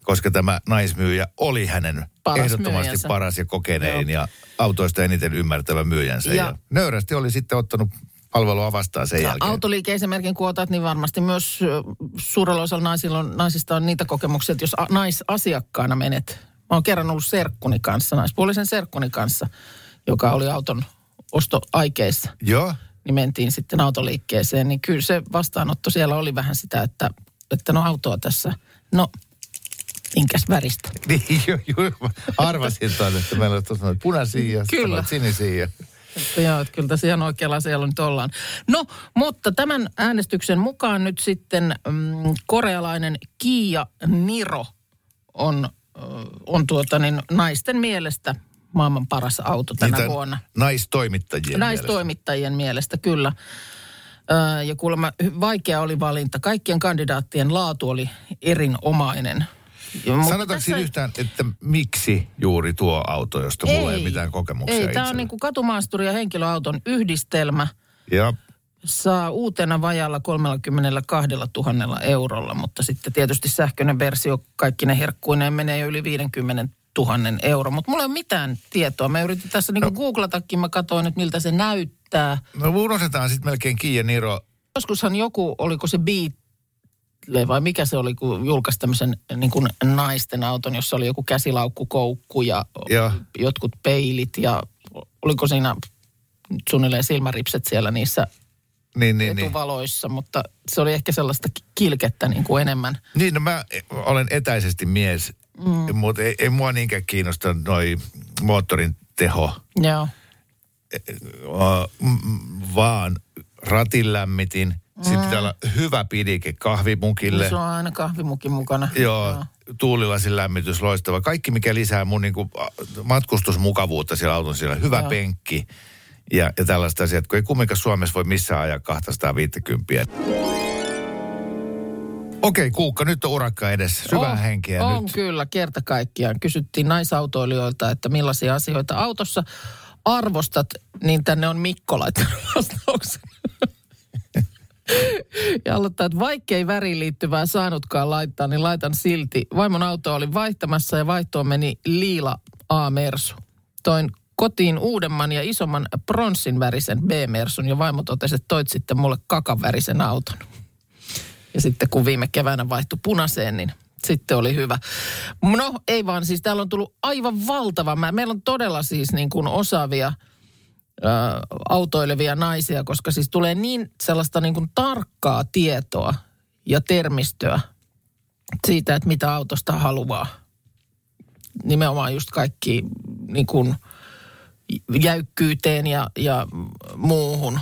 koska tämä naismyyjä oli hänen Paras ehdottomasti myyjänsä. paras ja kokenein Joo. ja autoista eniten ymmärtävä myyjänsä. Ja, Ja- ja nöyrästi oli sitten ottanut palvelua vastaan sen jälkeen. Autoliike-esimerkin kun otat, niin varmasti myös suurella osalla naisilla on, naisista on niitä kokemuksia, että jos a, naisasiakkaana menet. Mä oon kerran ollut serkkuni kanssa, naispuolisen serkkuni kanssa, joka oli auton ostoaikeissa. Joo. Niin mentiin sitten autoliikkeeseen, niin kyllä se vastaanotto siellä oli vähän sitä, että, että no autoa tässä. No, minkäs väristä? Niin, joo, joo. Arvasin tuon, että meillä on tuossa punaisia ja sinisiä. Että joo, että kyllä tässä ihan oikealla siellä nyt ollaan. No, mutta tämän äänestyksen mukaan nyt sitten mm, korealainen Kia Niro on, on tuota niin, naisten mielestä maailman paras auto tänä Niitä vuonna. Naistoimittajien Naistoimittajien mielestä, kyllä. Ja kuulemma vaikea oli valinta. Kaikkien kandidaattien laatu oli erinomainen. Sanotaanko tässä- yhtään, että miksi juuri tuo auto, josta mulla ei mitään kokemuksia Ei, tämä on niin kuin katumaasturi ja henkilöauton yhdistelmä. Ja saa uutena vajalla 32 000 eurolla, mutta sitten tietysti sähköinen versio kaikki ne herkkuineen menee jo yli 50 000 euro. Mutta mulla ei ole mitään tietoa. Mä yritin tässä niinku googlatakin, mä katsoin nyt miltä se näyttää. no unohdetaan sitten melkein Kia Niro. Joskushan joku, oliko se Beatle vai mikä se oli, kun julkaisi tämmöisen niin kuin naisten auton, jossa oli joku käsilaukkukoukku ja Joo. jotkut peilit ja oliko siinä suunnilleen silmäripset siellä niissä Niin, niin, niin. etuvaloissa, mutta se oli ehkä sellaista ki- kilkettä niin kuin enemmän. Niin, no mä olen etäisesti mies, mm. mutta ei, ei mua niinkään kiinnosta noi moottorin teho, Joo. uh, vaan ratin lämmitin. Mm. Sitten pitää olla hyvä pidike kahvimukille. Se on aina kahvimukin mukana. Joo, tuulilasin lämmitys loistava. Kaikki, mikä lisää mun niinku matkustusmukavuutta siellä auton siellä. Hyvä Joo. penkki ja, ja tällaista asiat, kun ei kumminkaan Suomessa voi missään ajaa 250. Okei, Kuukka, nyt on urakka edessä. Syvää on, henkeä on nyt. kyllä, kerta kaikkiaan. Kysyttiin naisautoilijoilta, että millaisia asioita autossa arvostat, niin tänne on Mikko laittanut vastauksen. Ja aloittaa, että vaikkei väriin liittyvää saanutkaan laittaa, niin laitan silti. Vaimon auto oli vaihtamassa ja vaihtoon meni liila A-mersu. Toin kotiin uudemman ja isomman pronssin värisen B-mersun ja vaimo totesi, että toit sitten mulle kakan värisen auton. Ja sitten kun viime keväänä vaihtui punaiseen, niin sitten oli hyvä. No ei vaan, siis täällä on tullut aivan valtava määrä. Meillä on todella siis niin kuin osaavia autoilevia naisia, koska siis tulee niin sellaista niin kuin tarkkaa tietoa ja termistöä siitä, että mitä autosta haluaa. Nimenomaan just kaikki niin kuin jäykkyyteen ja, ja muuhun.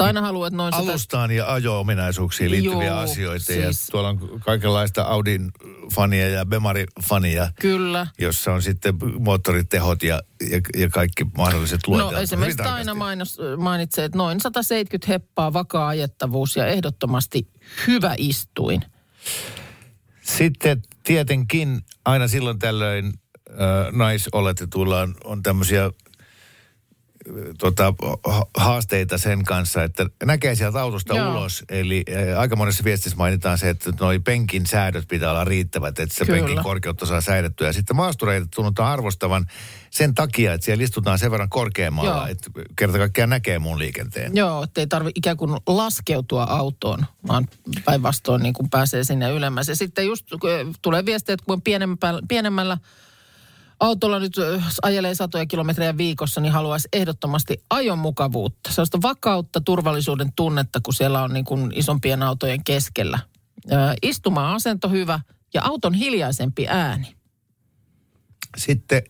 Tai aina haluaa, että noin Alustaan ja ajo-ominaisuuksiin liittyviä Joo, asioita. siis- Ja tuolla on kaikenlaista Audin fania ja Bemari-fania, Kyllä. jossa on sitten moottoritehot ja, ja, ja kaikki mahdolliset lueteltu. No esimerkiksi aina mainos, mainitsee, että noin 170 heppaa, vakaa ajettavuus ja ehdottomasti hyvä istuin. Sitten tietenkin aina silloin tällöin äh, naisoletetuilla on, on tämmöisiä tota, ha- haasteita sen kanssa, että näkee sieltä autosta Joo. ulos. Eli aika monessa viestissä mainitaan se, että noi penkin säädöt pitää olla riittävät, että se Kyllä. penkin korkeutta saa säädettyä. Ja sitten maastureita tunnutaan arvostavan sen takia, että siellä istutaan sen verran korkeammalla, Joo. että kerta kaikkiaan näkee muun liikenteen. Joo, ettei tarvi ikään kuin laskeutua autoon, vaan päinvastoin niin kuin pääsee sinne ylemmäs. Ja sitten just kun tulee viestiä, että kun on pienemmällä, pienemmällä autolla nyt ajelee satoja kilometrejä viikossa, niin haluaisi ehdottomasti ajon mukavuutta. Sellaista vakautta, turvallisuuden tunnetta, kun siellä on niin kuin isompien autojen keskellä. Ö, Istuma-asento hyvä ja auton hiljaisempi ääni. Sitten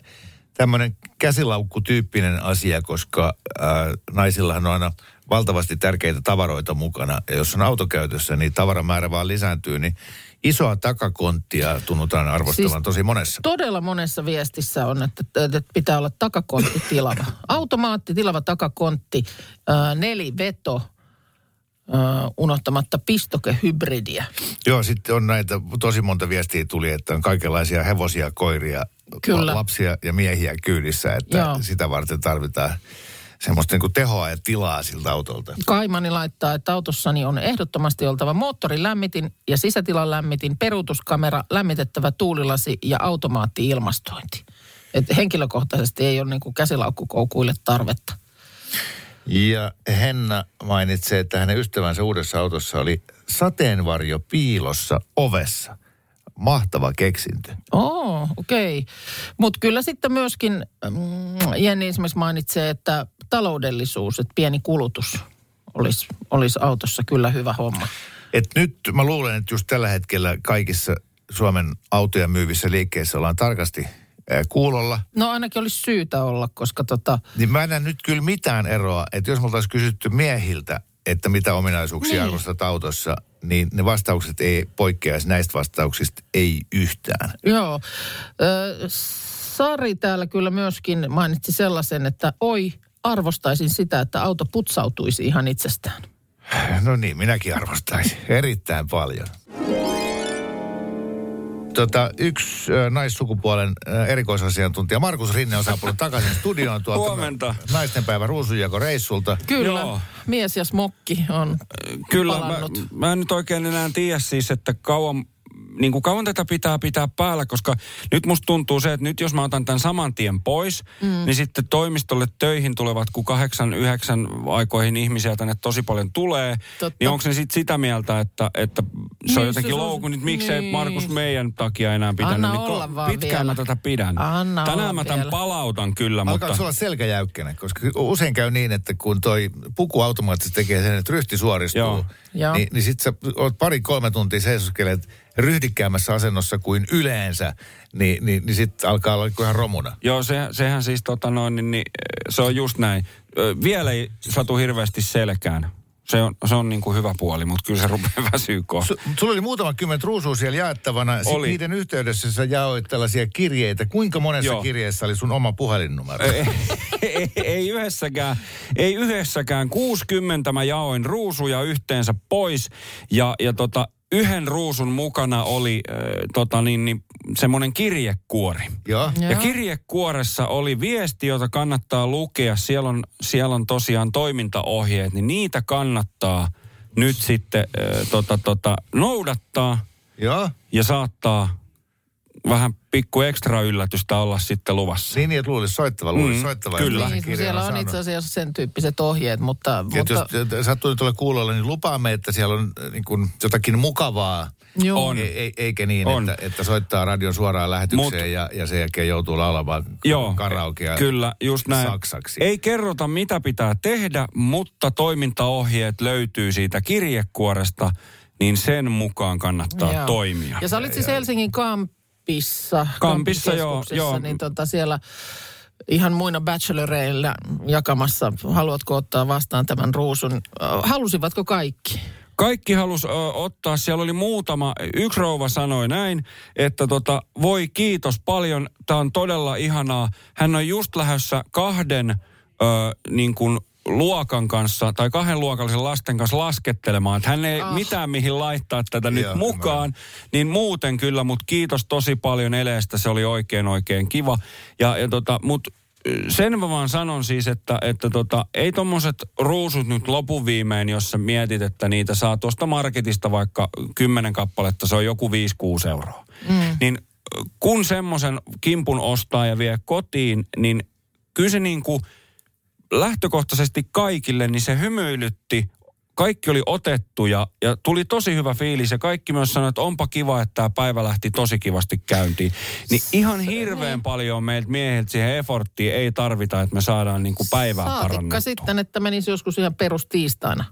tämmöinen käsilaukkutyyppinen asia, koska äh, naisillahan on aina valtavasti tärkeitä tavaroita mukana. Ja jos on autokäytössä, niin tavaramäärä vaan lisääntyy, niin isoa takakonttia tunnutaan arvostavan Siis tosi monessa. Todella monessa viestissä on, että, että pitää olla takakontti tilava. Automaatti tilava takakontti, ää, neliveto, ää, unohtamatta pistokehybridiä. Joo, sitten on näitä, tosi monta viestiä tuli, että on kaikenlaisia hevosia, koiria, Kyllä. lapsia ja miehiä kyydissä, että Joo. sitä varten tarvitaan semmoista niin kuin tehoa ja tilaa siltä autolta. Kaimani laittaa, että autossani on ehdottomasti oltava moottorin lämmitin ja sisätilan lämmitin, peruutuskamera, lämmitettävä tuulilasi ja automaatti-ilmastointi. Et henkilökohtaisesti ei ole niin kuin käsilaukkukoukuille tarvetta. Ja Henna mainitsee, että hänen ystävänsä uudessa autossa oli sateenvarjo piilossa ovessa. Mahtava keksintö. Oo, okei. Okay. Mutta kyllä sitten myöskin mm, Jenni esimerkiksi mainitsee, että taloudellisuus, että pieni kulutus olisi, olisi autossa kyllä hyvä homma. Et nyt mä luulen, että just tällä hetkellä kaikissa Suomen autoja myyvissä liikkeissä ollaan tarkasti kuulolla. No ainakin olisi syytä olla, koska tota, Niin mä en näe nyt kyllä mitään eroa, että jos me oltaisiin kysytty miehiltä, että mitä ominaisuuksia Niin. arvostat autossa, niin ne vastaukset ei poikkeaisi näistä vastauksista, ei yhtään. joo. Ö, Sari täällä kyllä myöskin mainitsi sellaisen, että oi, arvostaisin sitä, että auto putsautuisi ihan itsestään. No niin, minäkin arvostaisin erittäin paljon. Tota, yksi äh, naissukupuolen äh, erikoisasiantuntija Markus Rinne on saapunut takaisin studioon tuolta Huomenta. naistenpäivän ruusunjako reissulta. Kyllä, Joo. mies ja smokki on Kyllä, mä, palannut. mä en nyt oikein enää tiedä siis, että kauan, niin kuin kauan tätä pitää pitää päällä, koska nyt musta tuntuu se, että nyt jos mä otan tämän saman tien pois, mm. niin sitten toimistolle töihin tulevat, kun kahdeksan, yhdeksän aikoihin ihmisiä tänne tosi paljon tulee, Totta. niin onko ne sitten sitä mieltä, että, että se on Niin, jotenkin loukun, että miksei niin. Markus meidän takia enää pitänyt, Anna niin ko- olla vaan pitkään vielä. mä tätä pidän. Anna Tänään mä tämän vielä. palautan kyllä, Alkaako mutta... se olla selkäjäykkäinen? Koska usein käy niin, että kun toi puku automaattisesti tekee sen, että ryhti suoristuu, Joo. Joo. niin, niin sit sä oot pari-kolme tuntia seisoskelet ryhdikkäämässä asennossa kuin yleensä, niin, niin, niin sitten alkaa olla ihan romuna. Joo, se, sehän siis tota noin, niin, niin, se on just näin. Ö, Vielä ei satu hirveästi selkään. Se on, se on niin kuin hyvä puoli, mutta kyllä se rupeaa kohta. Su- Sulla oli muutama kymmentä ruusua siellä jaettavana. Sitten Oli. niiden yhteydessä sä jaoit tällaisia kirjeitä. Kuinka monessa. Joo. kirjeessä oli sun oma puhelinnumero? ei, ei, ei yhdessäkään, ei yhdessäkään. 60 mä jaoin ruusuja yhteensä pois ja, ja tota, yhden ruusun mukana oli äh, tota niin, niin, semmoinen kirjekuori. Joo. Joo. Ja kirjekuoressa oli viesti, jota kannattaa lukea. Siellä on, siellä on tosiaan toimintaohjeet, niin niitä kannattaa nyt sitten äh, tota, tota, noudattaa Joo. ja saattaa vähän pikku ekstra yllätystä olla sitten luvassa. Niin, että luulisi soittava, luulisi Mm, soittava. kyllä. jos Niin, siellä on saanut. itse asiassa sen tyyppiset ohjeet, mutta... Et mutta jos sattuu nyt olla kuulolla, niin lupaamme, että siellä on äh, niin kuin jotakin mukavaa. Joo. On. Ei, ei, eikä niin, On. että, että soittaa radion suoraan lähetykseen Mut- ja, ja sen jälkeen joutuu laulamaan Joo, karaokea kyllä, just näin. saksaksi. Ei kerrota, mitä pitää tehdä, mutta toimintaohjeet löytyy siitä kirjekuoresta, niin sen mukaan kannattaa Joo. toimia. Ja sä olit siis Helsingin Kampissa. Kampissa, joo, joo. Niin tota siellä ihan muina bacheloreilla jakamassa. Haluatko ottaa vastaan tämän ruusun? Äh, Halusivatko kaikki? Kaikki halus ottaa, siellä oli muutama, yksi rouva sanoi näin, että tota, voi kiitos paljon, tämä on todella ihanaa. Hän on just lähdössä kahden ö, niin kuin luokan kanssa, tai kahden luokallisen lasten kanssa laskettelemaan. Että hän ei ah. mitään mihin laittaa tätä nyt Joo, mukaan, niin muuten kyllä, mutta kiitos tosi paljon eleestä, se oli oikein oikein kiva. Ja, ja tota, mut sen mä vaan sanon siis, että, että tota, ei tommoset ruusut nyt lopun viimein, jos sä mietit, että niitä saa tuosta marketista vaikka kymmenen kappaletta, se on joku 5-6 euroa. Mm. Niin kun semmoisen kimpun ostaa ja vie kotiin, niin kyllä se niin kuin lähtökohtaisesti kaikille, niin se hymyilytti kaikki oli otettu ja, ja tuli tosi hyvä fiilis ja kaikki myös sanoi, että onpa kiva, että tämä päivä lähti tosi kivasti käyntiin. Niin ihan hirveän paljon meiltä miehiltä siihen efforttiin ei tarvita, että me saadaan niin kuin päivää Saatikka parannettua. sitten, että menisi joskus ihan perustiistaina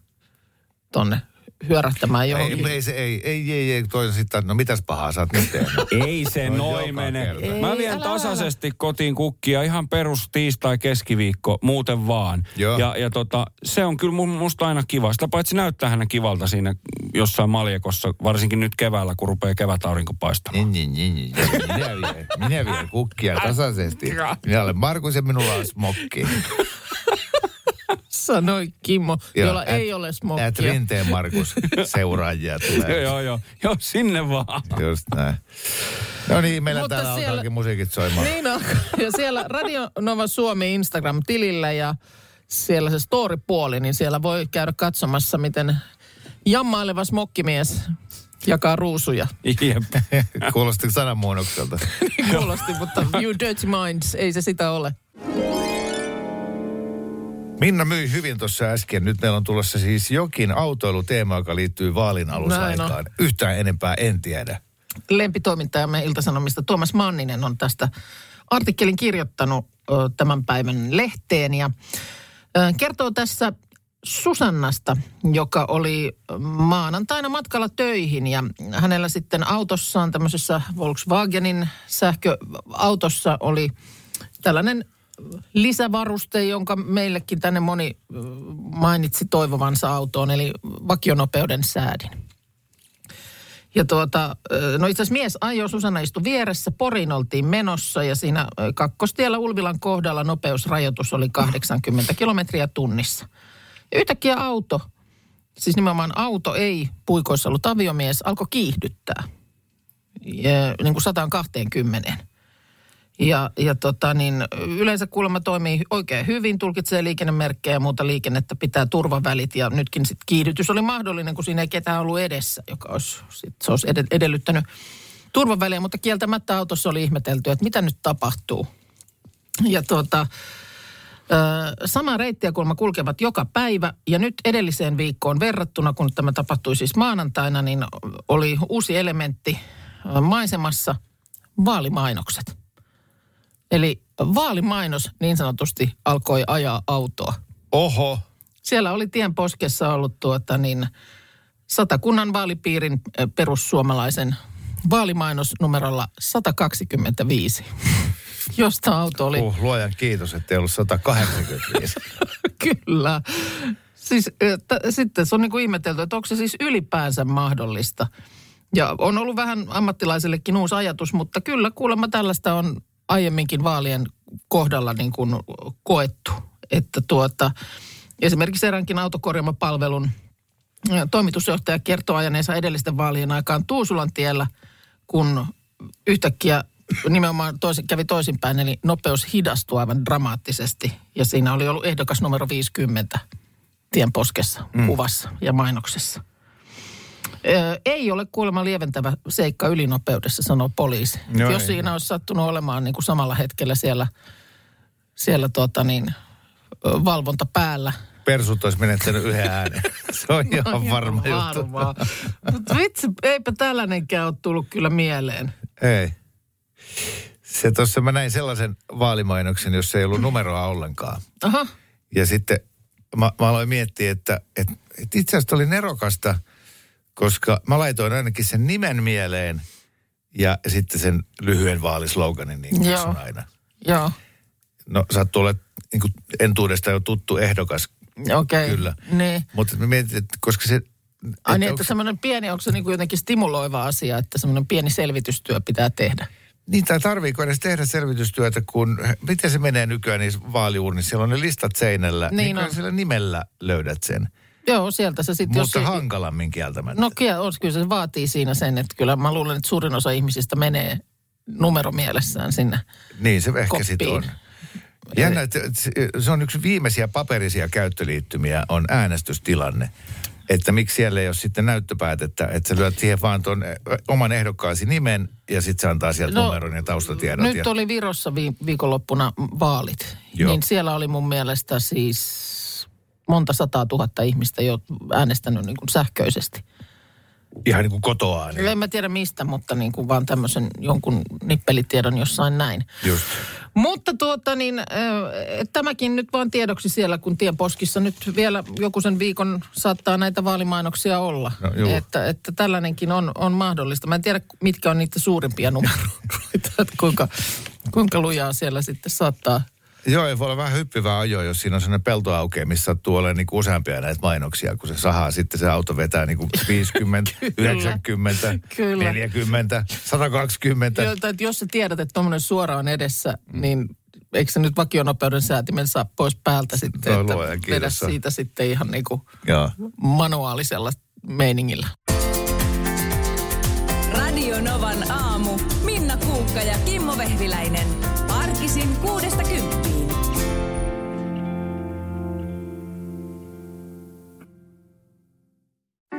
tonne hyörähtämään johonkin. Ei, ei, se, ei, ei, ei, ei, toinen sitten, no mitäs pahaa sä oot nyt tehnyt? Ei se No noin mene. Ei, Mä vien älä, tasaisesti kotiin kukkia ihan perus tiistai keskiviikko, muuten vaan. Joo. Ja, ja tota, se on kyllä mu- musta aina kiva. Sitä paitsi näyttää hänen kivalta siinä jossain maljekossa, varsinkin nyt keväällä, kun rupeaa kevätaurinko paistamaan. Niin, niin, niin, niin. Minä vien, minä vien kukkia tasaisesti. Minä olen Markus ja minulla on smokki. Sanoi Kimmo, Joo, jolla ät- ei ole smokkia. Rinteen Markus seuraajia Joo, tulee. joo, joo. Joo, sinne vaan. Just näin. No niin, meillä Mutta täällä siellä- alkaakin musiikit soimaan. Niin on. Ja siellä Radio Nova Suomi Instagram-tilillä ja siellä se story-puoli, niin siellä voi käydä katsomassa, miten jammaileva smokkimies jakaa ruusuja. Jep. Kuulosti sananmuunnokselta. Kuulosti, mutta you dirty minds, ei se sitä ole. Minna myi hyvin tuossa äsken. Nyt meillä on tulossa siis jokin autoiluteema, joka liittyy vaalin alusaikaan. Yhtään enempää en tiedä. Lempitoimittajamme Iltasanomista Tuomas Manninen on tästä artikkelin kirjoittanut ö, tämän päivän lehteen ja ö, kertoo tässä Susannasta, joka oli maanantaina matkalla töihin ja hänellä sitten autossaan tämmöisessä Volkswagenin sähköautossa oli tällainen lisävaruste, jonka meillekin tänne moni mainitsi toivovansa autoon, eli vakionopeuden säädin. Ja tuota, no itse asiassa mies ajoi, Susanna istui vieressä, Poriin oltiin menossa ja siinä kakkostiellä Ulvilan kohdalla nopeusrajoitus oli 80 kilometriä tunnissa. Ja yhtäkkiä auto, siis nimenomaan auto ei puikoissa ollut aviomies, alkoi kiihdyttää. Ja, niin kuin 120. Ja, ja tota niin, yleensä kuulemma toimii oikein hyvin, tulkitsee liikennemerkkejä ja muuta liikennettä, pitää turvavälit ja nytkin sit kiihdytys oli mahdollinen, kun siinä ei ketään ollut edessä, joka olisi, sit, se olisi ed- edellyttänyt turvaväliä, mutta kieltämättä autossa oli ihmetelty, että mitä nyt tapahtuu. Ja tuota, sama reittiä kulma kulkevat joka päivä ja nyt edelliseen viikkoon verrattuna, kun tämä tapahtui siis maanantaina, niin oli uusi elementti maisemassa, vaalimainokset. Eli vaalimainos niin sanotusti alkoi ajaa autoa. Oho. Siellä oli tien poskessa ollut tuota niin satakunnan vaalipiirin perussuomalaisen vaalimainos numerolla 125, josta auto oli Uh, luojan kiitos, että ei ollut 185. Kyllä. Siis t- sitten se on niin kuin ihmetelty, että onko se siis ylipäänsä mahdollista. Ja on ollut vähän ammattilaisellekin uusi ajatus, mutta kyllä kuulemma tällaista on aiemminkin vaalien kohdalla niin kuin koettu. Että tuota, esimerkiksi eräänkin autokorjaamapalvelun toimitusjohtaja kertoo ajaneensa edellisten vaalien aikaan Tuusulan tiellä, kun yhtäkkiä nimenomaan toisin, kävi toisinpäin, eli nopeus hidastui aivan dramaattisesti. Ja siinä oli ollut ehdokas numero 50 tien poskessa, mm. kuvassa ja mainoksessa. Ö, ei ole kuulemma lieventävä seikka ylinopeudessa, sanoo poliisi. Joo, Jos ei. siinä olisi sattunut olemaan niin kuin samalla hetkellä siellä, siellä tuota niin, valvonta päällä, Persut olisi menettänyt yhden äänen. Se on ihan varma juttu. varmaa. Mutta vitsi, eipä tällainenkään ole tullut kyllä mieleen. Ei. Se tuossa mä näin sellaisen vaalimainoksen, jossa ei ollut numeroa ollenkaan. Aha, Ja sitten mä, mä aloin miettiä, että, että, että itse asiassa oli nerokasta, koska mä laitoin ainakin sen nimen mieleen ja sitten sen lyhyen vaalisloganin, niin kuin Joo. sanon aina. joo, No sattuu olla niin kuin entuudesta jo tuttu ehdokas, okei. Okay. Kyllä. Niin. mutta mä mietin, että koska se... Ai niin, onko- että semmoinen pieni, onko se niin kuin jotenkin stimuloiva asia, että semmoinen pieni selvitystyö pitää tehdä? Niin, tai tarviiko edes tehdä selvitystyötä, kun miten se menee nykyään niissä vaaliuurnissa? Siellä on ne listat seinällä. Niin niin on. sillä nimellä löydät sen. Joo, sieltä se sitten... Mutta jos hankalammin kieltämättä. No kyllä, on, kyllä se vaatii siinä sen, että kyllä mä luulen, että suurin osa ihmisistä menee numero mielessään sinne. niin se ehkä sitten on. Jännä, että se- se on yksi viimeisiä paperisia käyttöliittymiä on äänestystilanne. Että miksi siellä ei ole sitten näyttöpäätettä, että sä lyöt siihen vaan tuon oman ehdokkaasi nimen ja sitten se antaa sieltä No, numeron ja taustatiedot. Nyt ja... oli Virossa vi- viikonloppuna vaalit. Joo. Niin siellä oli mun mielestä siis monta sataa tuhatta ihmistä jo äänestänyt niin kuin sähköisesti. Ihan niin kuin kotoaan. Niin. En mä tiedä mistä, mutta niin kuin vaan tämmöisen jonkun nippelitiedon jossain näin. Just. Mutta tuota niin, äh, tämäkin nyt vaan tiedoksi siellä, kun tienposkissa nyt vielä joku sen viikon saattaa näitä vaalimainoksia olla. No, juu. että, että tällainenkin on, on mahdollista. Mä en tiedä, mitkä on niitä suurimpia numeroita, että kuinka, kuinka lujaa siellä sitten saattaa. Joo, ei voi olla vähän hyppivää ajoa, jos siinä on sellainen pelto aukeaa, missä sattuu olemaan niin kuin useampia näitä mainoksia, kun se sahaa sitten se auto vetää niin kuin 50, 90, Kyllä. 40, 120. Jo, että jos sä tiedät, että tuommoinen suora on edessä, niin eikö se nyt vakionopeuden säätimen saa pois päältä sitten, No, että vedä siitä sitten ihan niin kuin Joo. manuaalisella meiningillä. Radio Novan aamu. Minna Kuukka ja Kimmo Vehviläinen. Arkisin kuudesta